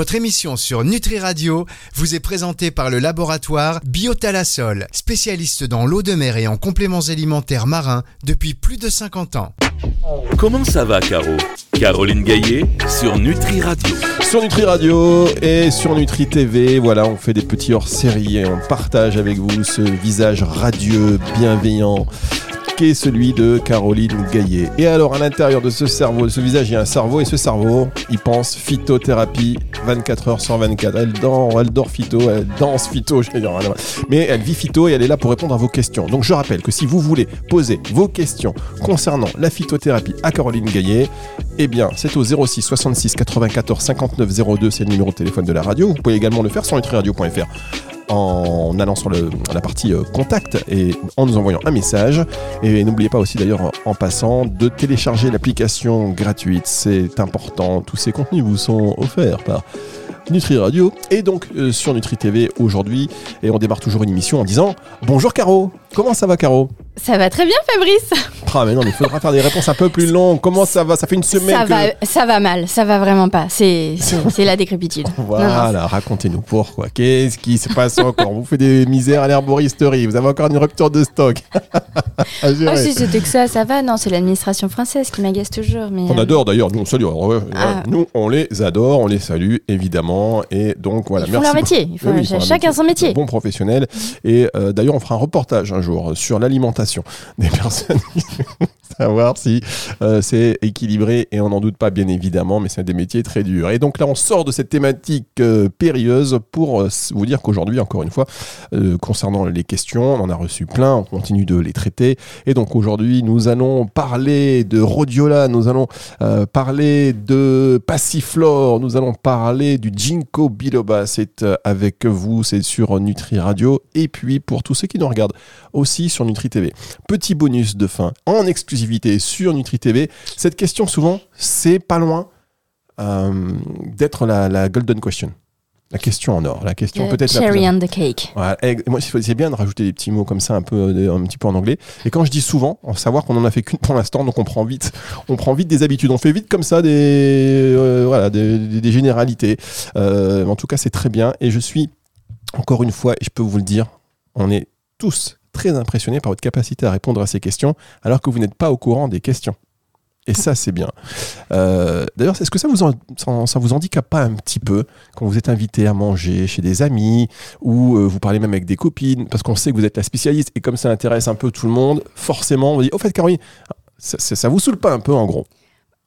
Votre émission sur Nutri Radio vous est présentée par le laboratoire Biotalasol, spécialiste dans l'eau de mer et en compléments alimentaires marins depuis plus de 50 ans. Comment ça va, Caro? Caroline Gaillet sur Nutri Radio. Sur Nutri Radio et sur Nutri TV, voilà, on fait des petits hors-série et on partage avec vous ce visage radieux, bienveillant, celui de Caroline Gaillet. Et alors, à l'intérieur de ce cerveau, de ce visage, il y a un cerveau, et ce cerveau, il pense phytothérapie 24 heures sur 24. Elle dort, elle dort phyto, elle danse phyto, je dire, mais elle vit phyto et elle est là pour répondre à vos questions. Donc, je rappelle que si vous voulez poser vos questions concernant la phytothérapie à Caroline Gaillet, eh bien, c'est au 06 66 94 59 02, c'est le numéro de téléphone de la radio. Vous pouvez également le faire sur nutriradio.fr en allant sur la partie euh, contact et en nous envoyant un message. Et n'oubliez pas aussi d'ailleurs en passant de télécharger l'application gratuite. C'est important. Tous ces contenus vous sont offerts par Nutri Radio et donc euh, sur Nutri TV aujourd'hui. Et on démarre toujours une émission en disant Bonjour Caro, comment ça va Caro? Ça va très bien Fabrice Ah mais non, mais il faudra faire des réponses un peu plus longues. Comment ça va? Ça fait une semaine ça Va, ça va mal, ça va vraiment pas. C'est la décrépitude. voilà, racontez-nous pourquoi. Qu'est-ce qui se passe encore? Vous faites des misères à l'herboristerie, vous avez encore une rupture de stock. oh, si c'était que ça, ça va. Non, c'est l'administration française qui m'agace toujours. Mais on euh, adore d'ailleurs, nous on salue. Ah. Nous on les adore, on les salue évidemment. Et donc voilà. Ils font leur métier. Il faut, chacun son métier. Bon professionnel. Et euh, d'ailleurs, on fera un reportage jour sur l'alimentation des personnes. savoir si euh, c'est équilibré et on n'en doute pas bien évidemment, mais c'est des métiers très durs. Et donc là, on sort de cette thématique euh, périlleuse pour vous dire qu'aujourd'hui, encore une fois, concernant les questions, on en a reçu plein, on continue de les traiter. Et donc aujourd'hui, nous allons parler de rhodiola, nous allons parler de passiflore, nous allons parler du Jinko Biloba, c'est euh, avec vous, c'est sur Nutri Radio. Et puis pour tous ceux qui nous regardent aussi sur Nutri TV. Petit bonus de fin en exclusivité sur Nutri TV. Cette question souvent, c'est pas loin euh, d'être la golden question. La question en or, la question peut-être cherry on the cake. moi, c'est bien de rajouter des petits mots comme ça, un peu, un petit peu en anglais. Et quand je dis souvent, en savoir qu'on en a fait qu'une pour l'instant, donc on prend vite, on prend vite des habitudes, on fait vite comme ça des, euh, voilà, des, généralités. Euh, en tout cas, c'est très bien. Et je suis encore une fois, et je peux vous le dire, on est tous très impressionnés par votre capacité à répondre à ces questions, alors que vous n'êtes pas au courant des questions. Et ça, c'est bien. Euh, d'ailleurs, est-ce que ça vous, ça vous handicape pas un petit peu quand vous êtes invité à manger chez des amis ou euh, vous parlez même avec des copines parce qu'on sait que vous êtes la spécialiste et comme ça intéresse un peu tout le monde, forcément, on dit, au fait, Caroline, ça, ça vous saoule pas un peu en gros?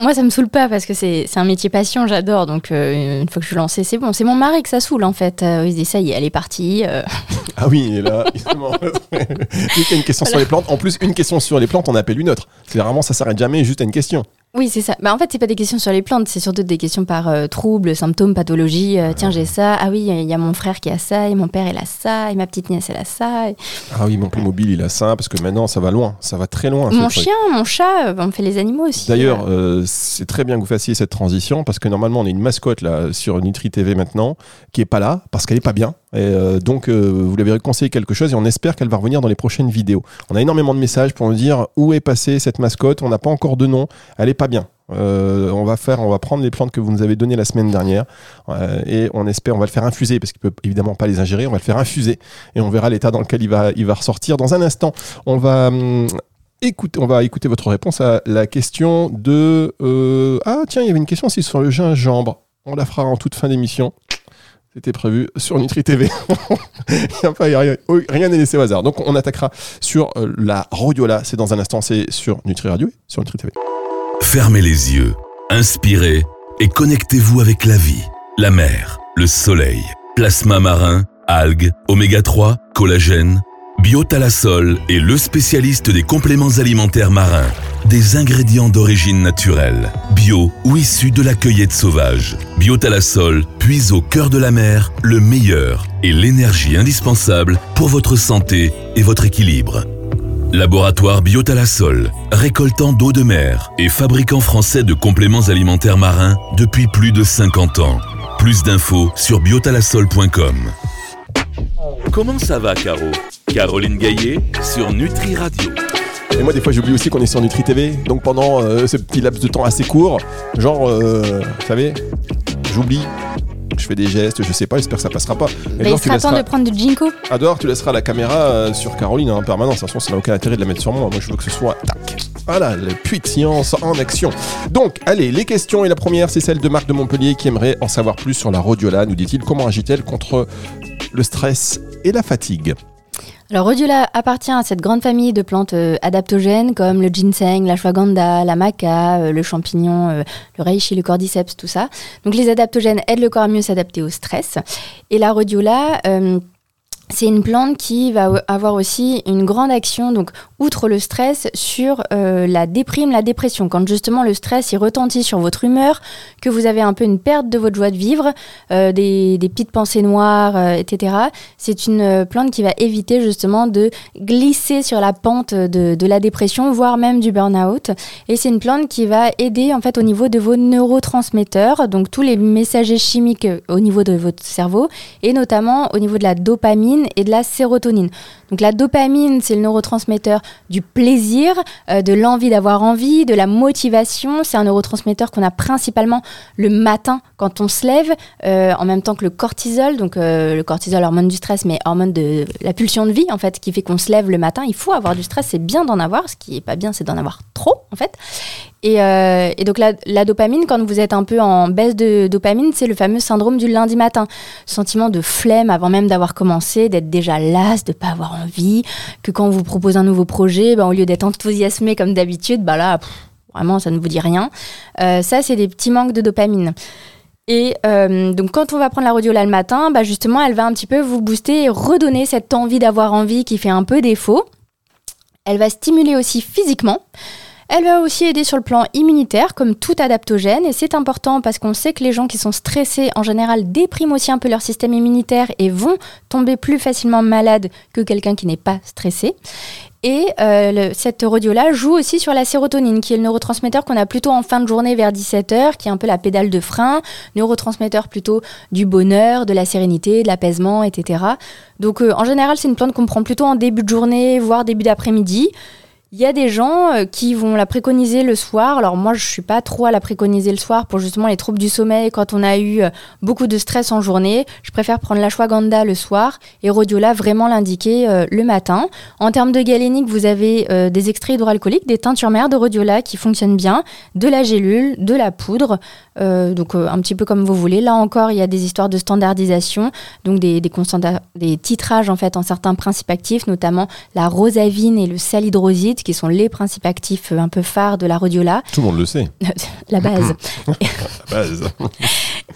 Moi, ça me saoule pas parce que c'est un métier passion, j'adore. Donc, euh, une fois que je suis lancée, c'est bon. C'est mon mari que ça saoule, en fait. Euh, il se dit, elle est partie. Euh. Ah oui, il est là. y a une question sur les plantes. En plus, une question sur les plantes, on appelle une autre. C'est vraiment, ça s'arrête jamais juste à une question. Oui, c'est ça. Bah, en fait, c'est pas des questions sur les plantes, c'est surtout des questions par euh, troubles, symptômes, pathologies. Euh, tiens, j'ai ça. Ah oui, il y a mon frère qui a ça, et mon père, il a ça, et ma petite nièce, elle a ça. Ah oui, mon mobile, il a ça, parce que maintenant, ça va loin. Ça va très loin. Mon chien, mon chat, euh, on fait les animaux aussi. D'ailleurs, c'est très bien que vous fassiez cette transition, parce que normalement, on a une mascotte là sur Nutri TV maintenant, qui est pas là, parce qu'elle est pas bien. Et donc, vous lui avez conseillé quelque chose, et on espère qu'elle va revenir dans les prochaines vidéos. On a énormément de messages pour nous dire où est passée cette mascotte. On n'a pas encore de nom. Elle est pas bien. Euh, on va faire, on va prendre les plantes que vous nous avez données la semaine dernière euh, et on espère, on va le faire infuser parce qu'il peut évidemment pas les ingérer. On va le faire infuser et on verra l'état dans lequel il va, il va ressortir. Dans un instant, on va hum, écouter, on va écouter votre réponse à la question de euh, ah tiens, il y avait une question aussi sur le gingembre. On la fera en toute fin d'émission. C'était prévu sur Nutri TV. rien n'est laissé au hasard. Donc on attaquera sur la rhodiola. C'est dans un instant. C'est sur Nutri Radio et sur Nutri TV. Fermez les yeux, inspirez et connectez-vous avec la vie, la mer, le soleil, plasma marin, algues, oméga 3, collagène. Biotalasol est le spécialiste des compléments alimentaires marins, des ingrédients d'origine naturelle, bio ou issus de la cueillette sauvage. Biotalasol puise au cœur de la mer le meilleur et l'énergie indispensable pour votre santé et votre équilibre. Laboratoire Biotalasol, récoltant d'eau de mer et fabricant français de compléments alimentaires marins depuis plus de 50 ans. Plus d'infos sur biotalasol.com. Comment ça va, Caro? Caroline Gaillet sur Nutri Radio. Et moi, des fois, j'oublie aussi qu'on est sur Nutri TV. Donc, pendant euh, ce petit laps de temps assez court, genre, euh, vous savez, j'oublie, je fais des gestes, je sais pas, j'espère que ça passera pas. Mais il sera temps de prendre du Jinko. Adore, tu laisseras la caméra euh, sur Caroline en permanence. De toute façon, ça n'a aucun intérêt de la mettre sur moi. Moi, je veux que ce soit tac. Voilà, le puits de science en action. Donc, allez, les questions. Et la première, c'est celle de Marc de Montpellier qui aimerait en savoir plus sur la rhodiola. Nous dit-il, comment agit-elle contre le stress et la fatigue? Alors Rhodiola appartient à cette grande famille de plantes euh, adaptogènes comme le ginseng, la shwaganda, la maca, euh, le champignon, euh, le reishi, le cordyceps, tout ça. Donc les adaptogènes aident le corps à mieux s'adapter au stress. Et la rhodiola c'est une plante qui va avoir aussi une grande action, outre le stress, sur euh, la déprime, la dépression. Quand justement le stress il retentit sur votre humeur, que vous avez un peu une perte de votre joie de vivre, euh, des, petites pensées noires, euh, etc. C'est une plante qui va éviter justement de glisser sur la pente de, de la dépression, voire même du burn-out. Et c'est une plante qui va aider en fait au niveau de vos neurotransmetteurs, donc tous les messagers chimiques au niveau de votre cerveau, et notamment au niveau de la dopamine et de la sérotonine. Donc la dopamine, c'est le neurotransmetteur du plaisir, euh, de l'envie d'avoir envie, de la motivation. C'est un neurotransmetteur qu'on a principalement le matin quand on se lève, euh, en même temps que le cortisol. Donc euh, le cortisol, hormone du stress, mais hormone de la pulsion de vie, en fait, qui fait qu'on se lève le matin. Il faut avoir du stress, c'est bien d'en avoir. Ce qui est pas bien, c'est d'en avoir trop, en fait. Et, donc la, dopamine, quand vous êtes un peu en baisse de dopamine, c'est le fameux syndrome du lundi matin. Sentiment de flemme avant même d'avoir commencé, d'être déjà las, de pas avoir envie, que quand on vous propose un nouveau projet, ben, au lieu d'être enthousiasmé comme d'habitude, bah là, vraiment, ça ne vous dit rien. Euh, ça, c'est des petits manques de dopamine. Et euh, donc quand on va prendre la rhodiola le matin, bah justement, elle va un petit peu vous booster et redonner cette envie d'avoir envie qui fait un peu défaut. Elle va stimuler aussi physiquement. Elle va aussi aider sur le plan immunitaire, comme tout adaptogène, et c'est important parce qu'on sait que les gens qui sont stressés, en général, dépriment aussi un peu leur système immunitaire et vont tomber plus facilement malades que quelqu'un qui n'est pas stressé. Et euh, cette rhodiola joue aussi sur la sérotonine, qui est le neurotransmetteur qu'on a plutôt en fin de journée vers 17h, qui est un peu la pédale de frein, neurotransmetteur plutôt du bonheur, de la sérénité, de l'apaisement, etc. Donc euh, en général, c'est une plante qu'on prend plutôt en début de journée, voire début d'après-midi. Il y a des gens euh, qui vont la préconiser le soir. Alors moi, je suis pas trop à la préconiser le soir pour justement les troubles du sommeil quand on a eu euh, beaucoup de stress en journée. Je préfère prendre la shwaganda le soir et rhodiola vraiment l'indiquer euh, le matin. En termes de galénique, vous avez des extraits hydroalcooliques, des teintures mères de rhodiola qui fonctionnent bien, de la gélule, de la poudre. donc un petit peu comme vous voulez. Là encore, il y a des histoires de standardisation, donc des, des, des titrages en fait en certains principes actifs, notamment la rosavine et le salhydroside qui sont les principes actifs euh, un peu phares de la rhodiola. Tout le monde le sait. la base. la base.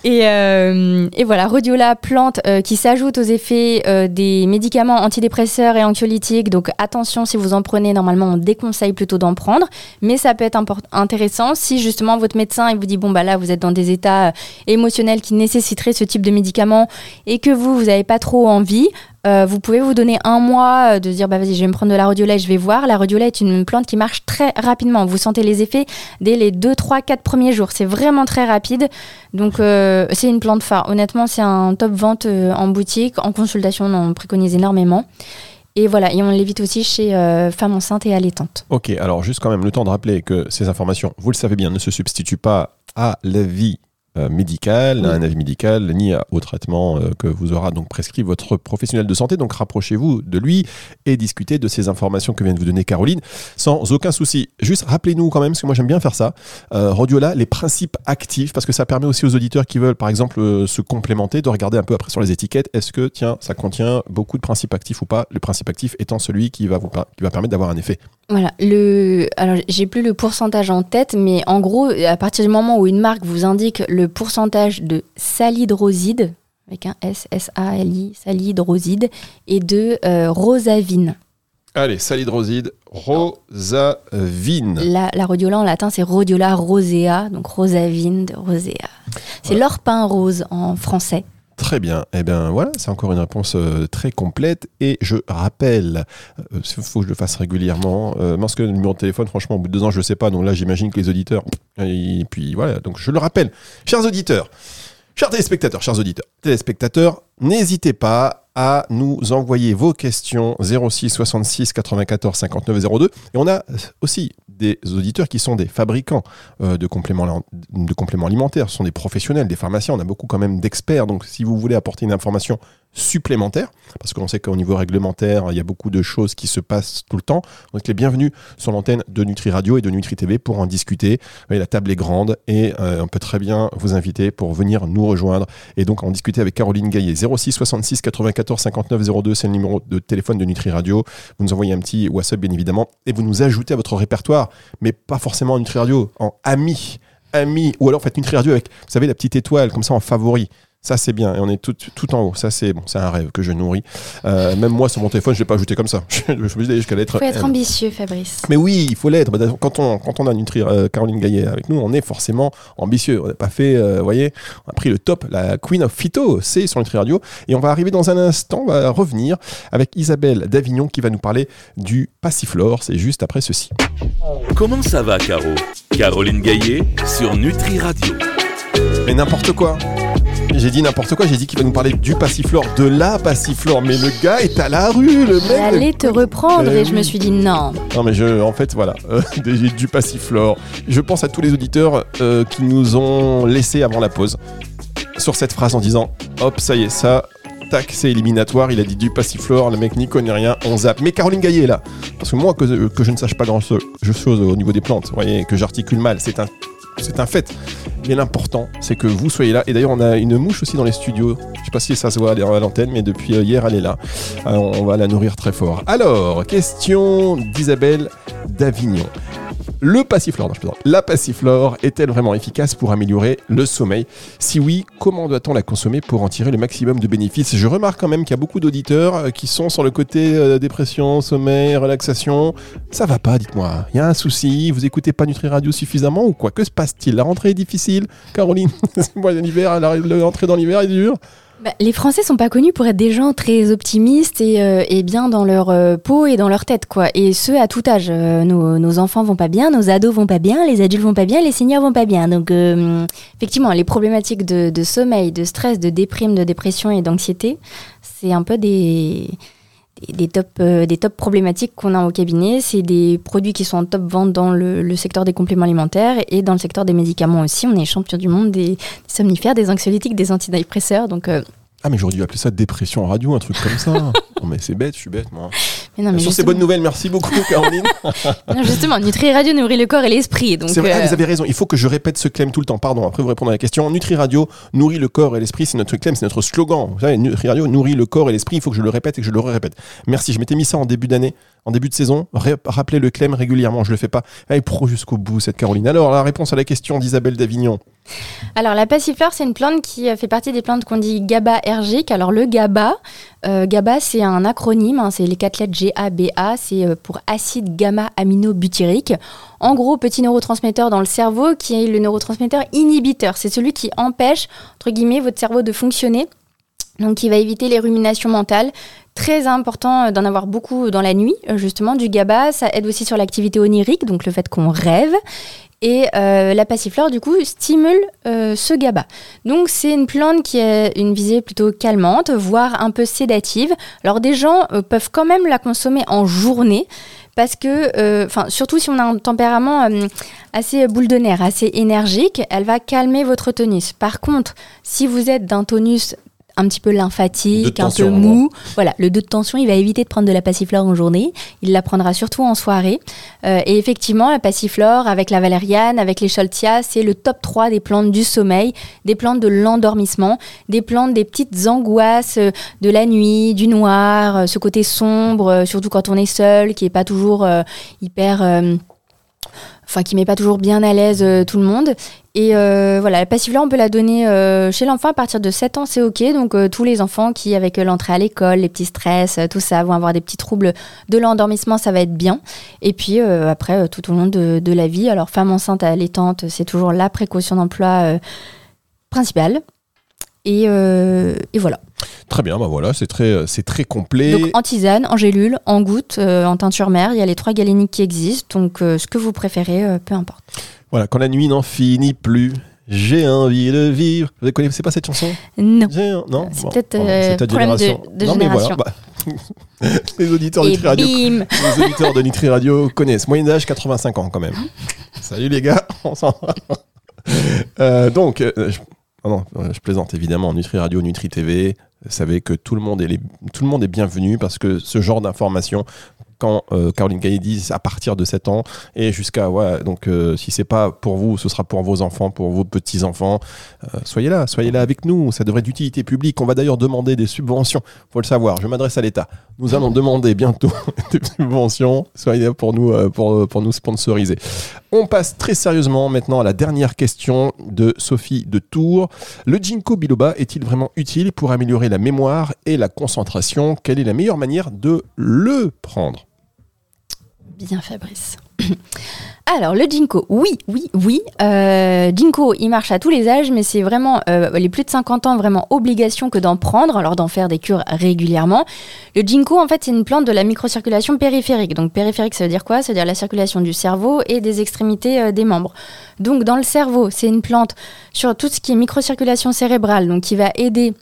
Et, euh, et, voilà, rhodiola, plante euh, qui s'ajoute aux effets des médicaments antidépresseurs et anxiolytiques. Donc attention, si vous en prenez, normalement, on déconseille plutôt d'en prendre. Mais ça peut être intéressant si justement votre médecin il vous dit bon bah là vous êtes dans des états émotionnels qui nécessiteraient ce type de médicaments et que vous vous n'avez pas trop envie. Euh, vous pouvez vous donner un mois euh, de dire bah vas-y je vais me prendre de la rhodiola et je vais voir. La rhodiola est une plante qui marche très rapidement. Vous sentez les effets dès les 2, 3, 4 premiers jours. C'est vraiment très rapide. Donc euh, c'est une plante phare. Honnêtement c'est un top vente en boutique. En consultation on en préconise énormément. Et voilà, et on l'évite aussi chez femmes enceintes et allaitantes. Ok, alors juste quand même le temps de rappeler que ces informations, vous le savez bien, ne se substituent pas à la euh, médical, un avis médical, ni au traitement euh, que vous aura donc prescrit votre professionnel de santé. Donc rapprochez-vous de lui et discutez de ces informations que vient de vous donner Caroline sans aucun souci. Juste rappelez-nous quand même, parce que moi j'aime bien faire ça, euh, Rodiola, les principes actifs, parce que ça permet aussi aux auditeurs qui veulent par exemple se complémenter de regarder un peu après sur les étiquettes, est-ce que tiens, ça contient beaucoup de principes actifs ou pas, le principe actif étant celui qui va, vous, qui va permettre d'avoir un effet. Voilà, le... alors j'ai plus le pourcentage en tête, mais en gros, à partir du moment où une marque vous indique le pourcentage de salidroside, avec un S, S-A-L-I, salidroside, et de euh, rosavine. Allez, salidroside, rosavine. La, la rhodiola en latin, c'est rhodiola rosea, donc rosavine de rosea. C'est l'orpin rose en français. Très bien. Eh bien voilà, c'est encore une réponse euh, très complète. Et je rappelle, il euh, faut que je le fasse régulièrement, euh, parce que le numéro de téléphone, franchement, au bout de deux ans, je ne sais pas. Donc là, j'imagine que les auditeurs. Et puis voilà, donc je le rappelle. Chers auditeurs, chers téléspectateurs, chers auditeurs, téléspectateurs, n'hésitez pas à nous envoyer vos questions 06 66 94 59 02. Et on a aussi des auditeurs qui sont des fabricants euh, de, compléments, de compléments alimentaires, ce sont des professionnels, des pharmaciens, on a beaucoup quand même d'experts, donc si vous voulez apporter une information supplémentaire, parce qu'on sait qu'au niveau réglementaire, il y a beaucoup de choses qui se passent tout le temps. Donc les bienvenus sur l'antenne de Nutri Radio et de Nutri TV pour en discuter. Voyez, la table est grande et euh, on peut très bien vous inviter pour venir nous rejoindre et donc en discuter avec Caroline Gaillet. 06 66 94 59 02, c'est le numéro de téléphone de Nutri Radio. Vous nous envoyez un petit WhatsApp bien évidemment et vous nous ajoutez à votre répertoire, mais pas forcément en Nutri Radio, en ami ami ou alors faites Nutri Radio avec, vous savez, la petite étoile comme ça en favori. Ça, c'est bien. Et on est tout, tout en haut. Ça, c'est bon, c'est un rêve que je nourris. Euh, même moi, sur mon téléphone, je ne l'ai pas ajouté comme ça. je me suis dit jusqu'à l'être. Il faut être ambitieux, Fabrice. Mais oui, il faut l'être. Bah, quand on, quand on a Nutri euh, Caroline Gaillet avec nous, on est forcément ambitieux. On n'a pas fait, euh, vous voyez, on a pris le top, la Queen of Phyto, c'est sur Nutri Radio. Et on va arriver dans un instant, on va revenir avec Isabelle d'Avignon qui va nous parler du passiflore. C'est juste après ceci. Comment ça va, Caro? Caroline Gaillet sur Nutri Radio. Mais n'importe quoi j'ai dit n'importe quoi, j'ai dit qu'il va nous parler du passiflore, de la passiflore, mais le gars est à la rue, le mec. J'allais te reprendre et je me suis dit non. Non mais je, en fait voilà, euh, du passiflore. Je pense à tous les auditeurs euh, qui nous ont laissé avant la pause sur cette phrase en disant hop ça y est ça. Tac, c'est éliminatoire, il a dit du passiflore, le mec n'y connaît rien, on zappe. Mais Caroline Gaillet est là. Parce que moi, que, que je ne sache pas grand chose au niveau des plantes, vous voyez, que j'articule mal, c'est un c'est un fait. Mais l'important, c'est que vous soyez là. Et d'ailleurs, on a une mouche aussi dans les studios. Je sais pas si ça se voit à l'antenne, mais depuis euh, hier, elle est là. on va la nourrir très fort. Alors, question d'Isabelle d'Avignon. Le passiflore, la passiflore est-elle vraiment efficace pour améliorer le sommeil? Si oui, comment doit-on la consommer pour en tirer le maximum de bénéfices? Je remarque quand même qu'il y a beaucoup d'auditeurs euh, qui sont sur le côté euh, dépression, sommeil, relaxation. Ça va pas, dites-moi. Il y a un souci Vous écoutez pas Nutri Radio suffisamment ou quoi? Que se passe-t-il? La rentrée est difficile? Caroline, l'hiver, l'entrée dans l'hiver est dure? Bah, les Français sont pas connus pour être des gens très optimistes et, euh, bien dans leur euh, peau et dans leur tête, quoi. Et ce, à tout âge. Euh, nos, enfants vont pas bien, nos ados vont pas bien, les adultes vont pas bien, les seniors vont pas bien. Donc, effectivement, les problématiques de, sommeil, de stress, de déprime, de dépression et d'anxiété, c'est un peu des des, top, euh, des top problématiques qu'on a au cabinet. C'est des produits qui sont en top vente dans le, secteur des compléments alimentaires et dans le secteur des médicaments aussi. On est champion du monde des, somnifères, des anxiolytiques, des antidépresseurs. Donc, euh, ah, mais j'aurais dû appeler ça dépression en radio, un truc comme ça. non, mais c'est bête, je suis bête, moi. Mais non, mais Sur ces bonnes nouvelles, merci beaucoup, Caroline. non, justement, Nutri Radio nourrit le corps et l'esprit. C'est vrai, ah, vous euh, avez raison. Il faut que je répète ce claim tout le temps. Pardon, après vous répondre à la question. Nutri Radio nourrit le corps et l'esprit, c'est notre claim, c'est notre slogan. Vous savez, Nutri Radio nourrit le corps et l'esprit. Il faut que je le répète et que je le répète. Merci. Je m'étais mis ça en début d'année, en début de saison. Rappelez le claim régulièrement. Je le fais pas. Elle est pro jusqu'au bout, cette Caroline. Alors, la réponse à la question d'Isabelle d'Avignon. Alors la passiflore, c'est une plante qui fait partie des plantes qu'on dit GABA-ergiques. Alors le GABA, euh, GABA c'est un acronyme, hein, c'est les quatre lettres G-A-B-A, c'est euh, pour acide gamma-aminobutyrique. En gros, petit neurotransmetteur dans le cerveau qui est le neurotransmetteur inhibiteur. C'est celui qui empêche, entre guillemets, votre cerveau de fonctionner. Donc qui va éviter les ruminations mentales. Très important euh, d'en avoir beaucoup dans la nuit, justement, du GABA. Ça aide aussi sur l'activité onirique, donc le fait qu'on rêve. Et euh, la passiflore, du coup, stimule euh, ce GABA. Donc, c'est une plante qui a une visée plutôt calmante, voire un peu sédative. Alors, des gens euh, peuvent quand même la consommer en journée parce que, enfin, surtout si on a un tempérament assez boule de nerfs, assez énergique, elle va calmer votre tonus. Par contre, si vous êtes d'un tonus un petit peu lymphatique, un peu mou. Voilà, le 2 de tension, il va éviter de prendre de la passiflore en journée. Il la prendra surtout en soirée. Euh, et effectivement, la passiflore, avec la valériane, avec les choltias, c'est le top 3 des plantes du sommeil, des plantes de l'endormissement, des plantes des petites angoisses euh, de la nuit, du noir, euh, ce côté sombre, surtout quand on est seul, qui est pas toujours hyper enfin qui met pas toujours bien à l'aise euh, tout le monde. Et euh, voilà, la passif-là, on peut la donner euh, chez l'enfant à partir de 7 ans, c'est ok. Donc tous les enfants qui, avec l'entrée à l'école, les petits stress, tout ça, vont avoir des petits troubles de l'endormissement, ça va être bien. Et puis après, tout au long de, de, la vie, alors femme enceinte allaitante, c'est toujours la précaution d'emploi principale. Et, et voilà. Très bien, bah voilà, c'est très, c'est très complet. Donc en tisane, en gélule, en goutte, euh, en teinture mère, il y a les trois galéniques qui existent, donc euh, ce que vous préférez, euh, peu importe. Voilà, quand la nuit n'en finit plus, j'ai envie de vivre. Vous connaissez pas cette chanson? Non. Non C'est peut-être un problème de, génération. Bah, les auditeurs Et Nutri Radio, bim les auditeurs de Nutri Radio connaissent. Moyen d'âge 85 ans quand même. Salut les gars, on s'en va. Euh, donc, euh, je, non, euh, je plaisante évidemment. Nutri Radio, Nutri TV. Savez que tout le monde est tout le monde est bienvenu parce que ce genre d'information quand euh, Caroline dit à partir de 7 ans et jusqu'à ouais donc euh, si c'est pas pour vous ce sera pour vos enfants pour vos petits enfants soyez là soyez là avec nous. Ça devrait être d'utilité publique. On va d'ailleurs demander des subventions. Faut le savoir. Je m'adresse à l'État. Nous allons demander bientôt des subventions. Soyez là pour nous euh, pour, pour nous sponsoriser on passe très sérieusement maintenant à la dernière question de Sophie de Tours. Le ginkgo biloba est-il vraiment utile pour améliorer la mémoire et la concentration? Quelle est la meilleure manière de le prendre? Bien Fabrice. Alors le ginkgo, oui, oui, oui. Euh, il marche à tous les âges, mais c'est vraiment euh, les plus de 50 ans vraiment obligation que d'en prendre, alors d'en faire des cures régulièrement. Le ginkgo, en fait, c'est une plante de la microcirculation périphérique. Donc périphérique, ça veut dire quoi? Ça veut dire la circulation du cerveau et des extrémités euh, des membres. Donc dans le cerveau, c'est une plante sur tout ce qui est microcirculation cérébrale, donc qui va aider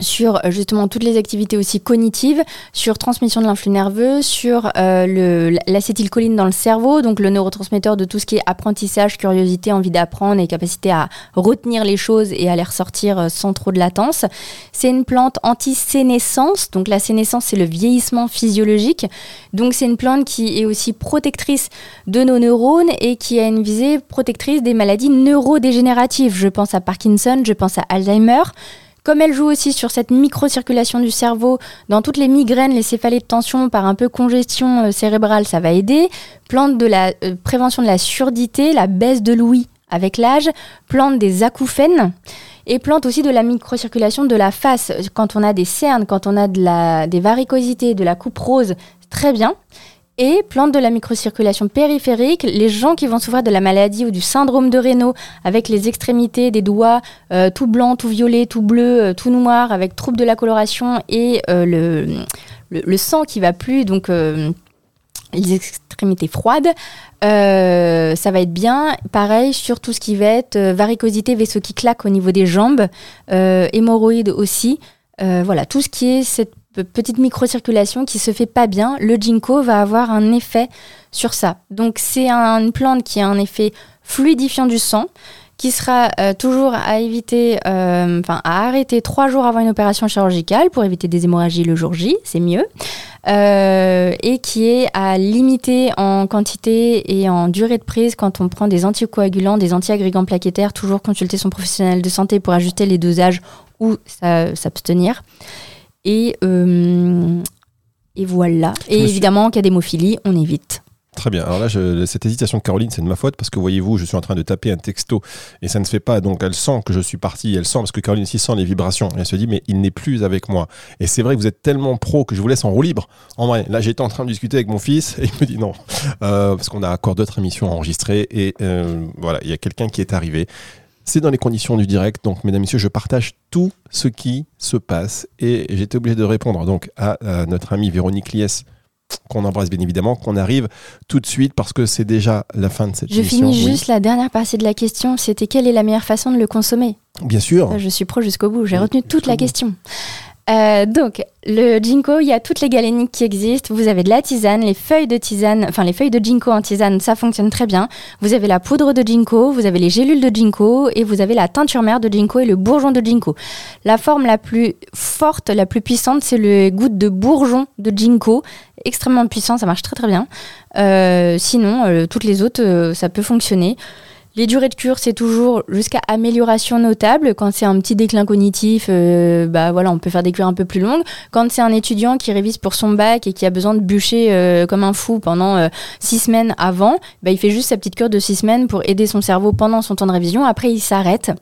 sur euh, justement toutes les activités aussi cognitives, sur transmission de l'influx nerveux, sur euh, l'acétylcholine dans le cerveau, donc le neurotransmetteur de tout ce qui est apprentissage, curiosité, envie d'apprendre et capacité à retenir les choses et à les ressortir euh, sans trop de latence. C'est une plante anti-sénescence, donc la sénescence c'est le vieillissement physiologique, donc c'est une plante qui est aussi protectrice de nos neurones et qui a une visée protectrice des maladies neurodégénératives. Je pense à Parkinson, je pense à Alzheimer. Comme elle joue aussi sur cette microcirculation du cerveau, dans toutes les migraines, les céphalées de tension par un peu congestion euh, cérébrale, ça va aider. Plante de la euh, prévention de la surdité, la baisse de l'ouïe avec l'âge, plante des acouphènes et plante aussi de la microcirculation de la face. Quand on a des cernes, quand on a de la, des varicosités, de la coupe rose, très bien. Et plante de la microcirculation périphérique, les gens qui vont souffrir de la maladie ou du syndrome de Raynaud, avec les extrémités des doigts euh, tout blanc, tout violet, tout bleu, euh, tout noir, avec trouble de la coloration et euh, le, le, sang qui va plus, donc les extrémités froides, ça va être bien. Pareil sur tout ce qui va être varicosité, vaisseau qui claque au niveau des jambes, hémorroïdes aussi. Voilà, tout ce qui est cette petite microcirculation qui se fait pas bien, le ginkgo va avoir un effet sur ça. Donc c'est un- une plante qui a un effet fluidifiant du sang, qui sera euh, toujours à éviter, euh, enfin à arrêter trois jours avant une opération chirurgicale pour éviter des hémorragies le jour J, c'est mieux, Euh, et qui est à limiter en quantité et en durée de prise quand on prend des anticoagulants, des antiagrégants plaquettaires, toujours consulter son professionnel de santé pour ajuster les dosages ou sa- s'abstenir. Et, euh, et voilà. Et évidemment, en cas d'hémophilie, on évite. Très bien. Alors là, je- cette hésitation de Caroline, c'est de ma faute parce que voyez-vous, je suis en train de taper un texto et ça ne se fait pas. Donc elle sent que je suis parti. Elle sent parce que Caroline aussi sent les vibrations. Et elle se dit, mais il n'est plus avec moi. Et c'est vrai que vous êtes tellement pro que je vous laisse en roue libre. En vrai, là, j'étais en train de discuter avec mon fils et il me dit non. Euh, parce qu'on a encore d'autres émissions enregistrées et euh, voilà, il y a quelqu'un qui est arrivé. C'est dans les conditions du direct. Donc, mesdames, messieurs, je partage tout ce qui se passe et j'étais obligé de répondre donc à, à notre amie Véronique Lies qu'on embrasse bien évidemment, qu'on arrive tout de suite parce que c'est déjà la fin de cette Je émission. finis Oui. juste la dernière partie de la question, c'était quelle est la meilleure façon de le consommer? Bien sûr. Ça, Je suis pro jusqu'au bout, j'ai Oui, retenu toute la bout. question. Euh, donc, le ginkgo, il y a toutes les galéniques qui existent. Vous avez de la tisane, les feuilles de tisane, enfin les feuilles de ginkgo en tisane, ça fonctionne très bien. Vous avez la poudre de ginkgo, vous avez les gélules de ginkgo et vous avez la teinture mère de ginkgo et le bourgeon de ginkgo. La forme la plus forte, la plus puissante, c'est le goutte de bourgeon de ginkgo. Extrêmement puissant, ça marche très très bien. Euh, sinon, euh, toutes les autres, ça peut fonctionner. Les durées de cure, c'est toujours jusqu'à amélioration notable. Quand c'est un petit déclin cognitif, euh, bah voilà, on peut faire des cures un peu plus longues. Quand c'est un étudiant qui révise pour son bac et qui a besoin de bûcher euh, comme un fou pendant euh, six semaines avant, bah, il fait juste sa petite cure de six semaines pour aider son cerveau pendant son temps de révision. Après, il s'arrête.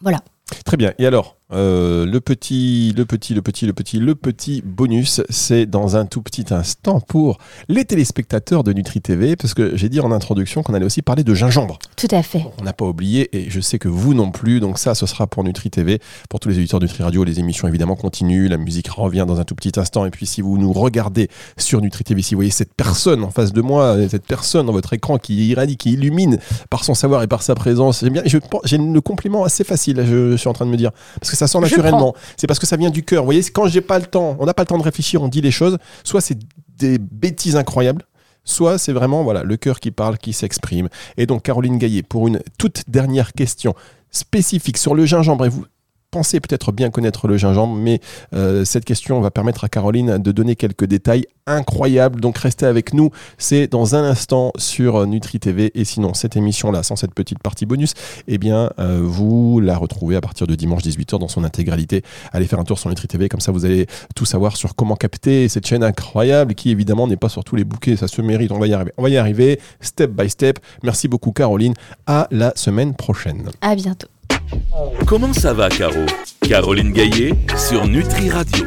Voilà. Très bien. Et alors, euh, le petit, le petit, le petit, le petit, le petit bonus, c'est dans un tout petit instant pour les téléspectateurs de Nutri TV, parce que j'ai dit en introduction qu'on allait aussi parler de gingembre. Tout à fait. On n'a pas oublié, et je sais que vous non plus, donc ça, ce sera pour Nutri TV. Pour tous les auditeurs de Nutri Radio, les émissions évidemment continuent, la musique revient dans un tout petit instant, et puis si vous nous regardez sur Nutri TV, si vous voyez cette personne en face de moi, cette personne dans votre écran qui irradie, qui illumine par son savoir et par sa présence, j'aime bien, j'ai le compliment assez facile, je suis en train de me dire, parce que ça sort naturellement. C'est parce que ça vient du cœur. Vous voyez, quand j'ai pas le temps, on n'a pas le temps de réfléchir, on dit les choses. Soit c'est des bêtises incroyables, soit c'est vraiment voilà le cœur qui parle, qui s'exprime. Et donc Caroline Gaillet, pour une toute dernière question spécifique sur le gingembre, et vous pensez peut-être bien connaître le gingembre, mais euh, cette question va permettre à Caroline de donner quelques détails incroyables. Donc restez avec nous, c'est dans un instant sur Nutri TV. Et sinon, cette émission-là, sans cette petite partie bonus, eh bien, euh, vous la retrouvez à partir de dimanche 18h dans son intégralité. Allez faire un tour sur Nutri TV, comme ça vous allez tout savoir sur comment capter cette chaîne incroyable qui évidemment n'est pas sur tous les bouquets, ça se mérite, on va y arriver. On va y arriver, step by step. Merci beaucoup Caroline, à la semaine prochaine. À bientôt. Comment ça va, Caro? Caroline Gaillet sur Nutri Radio.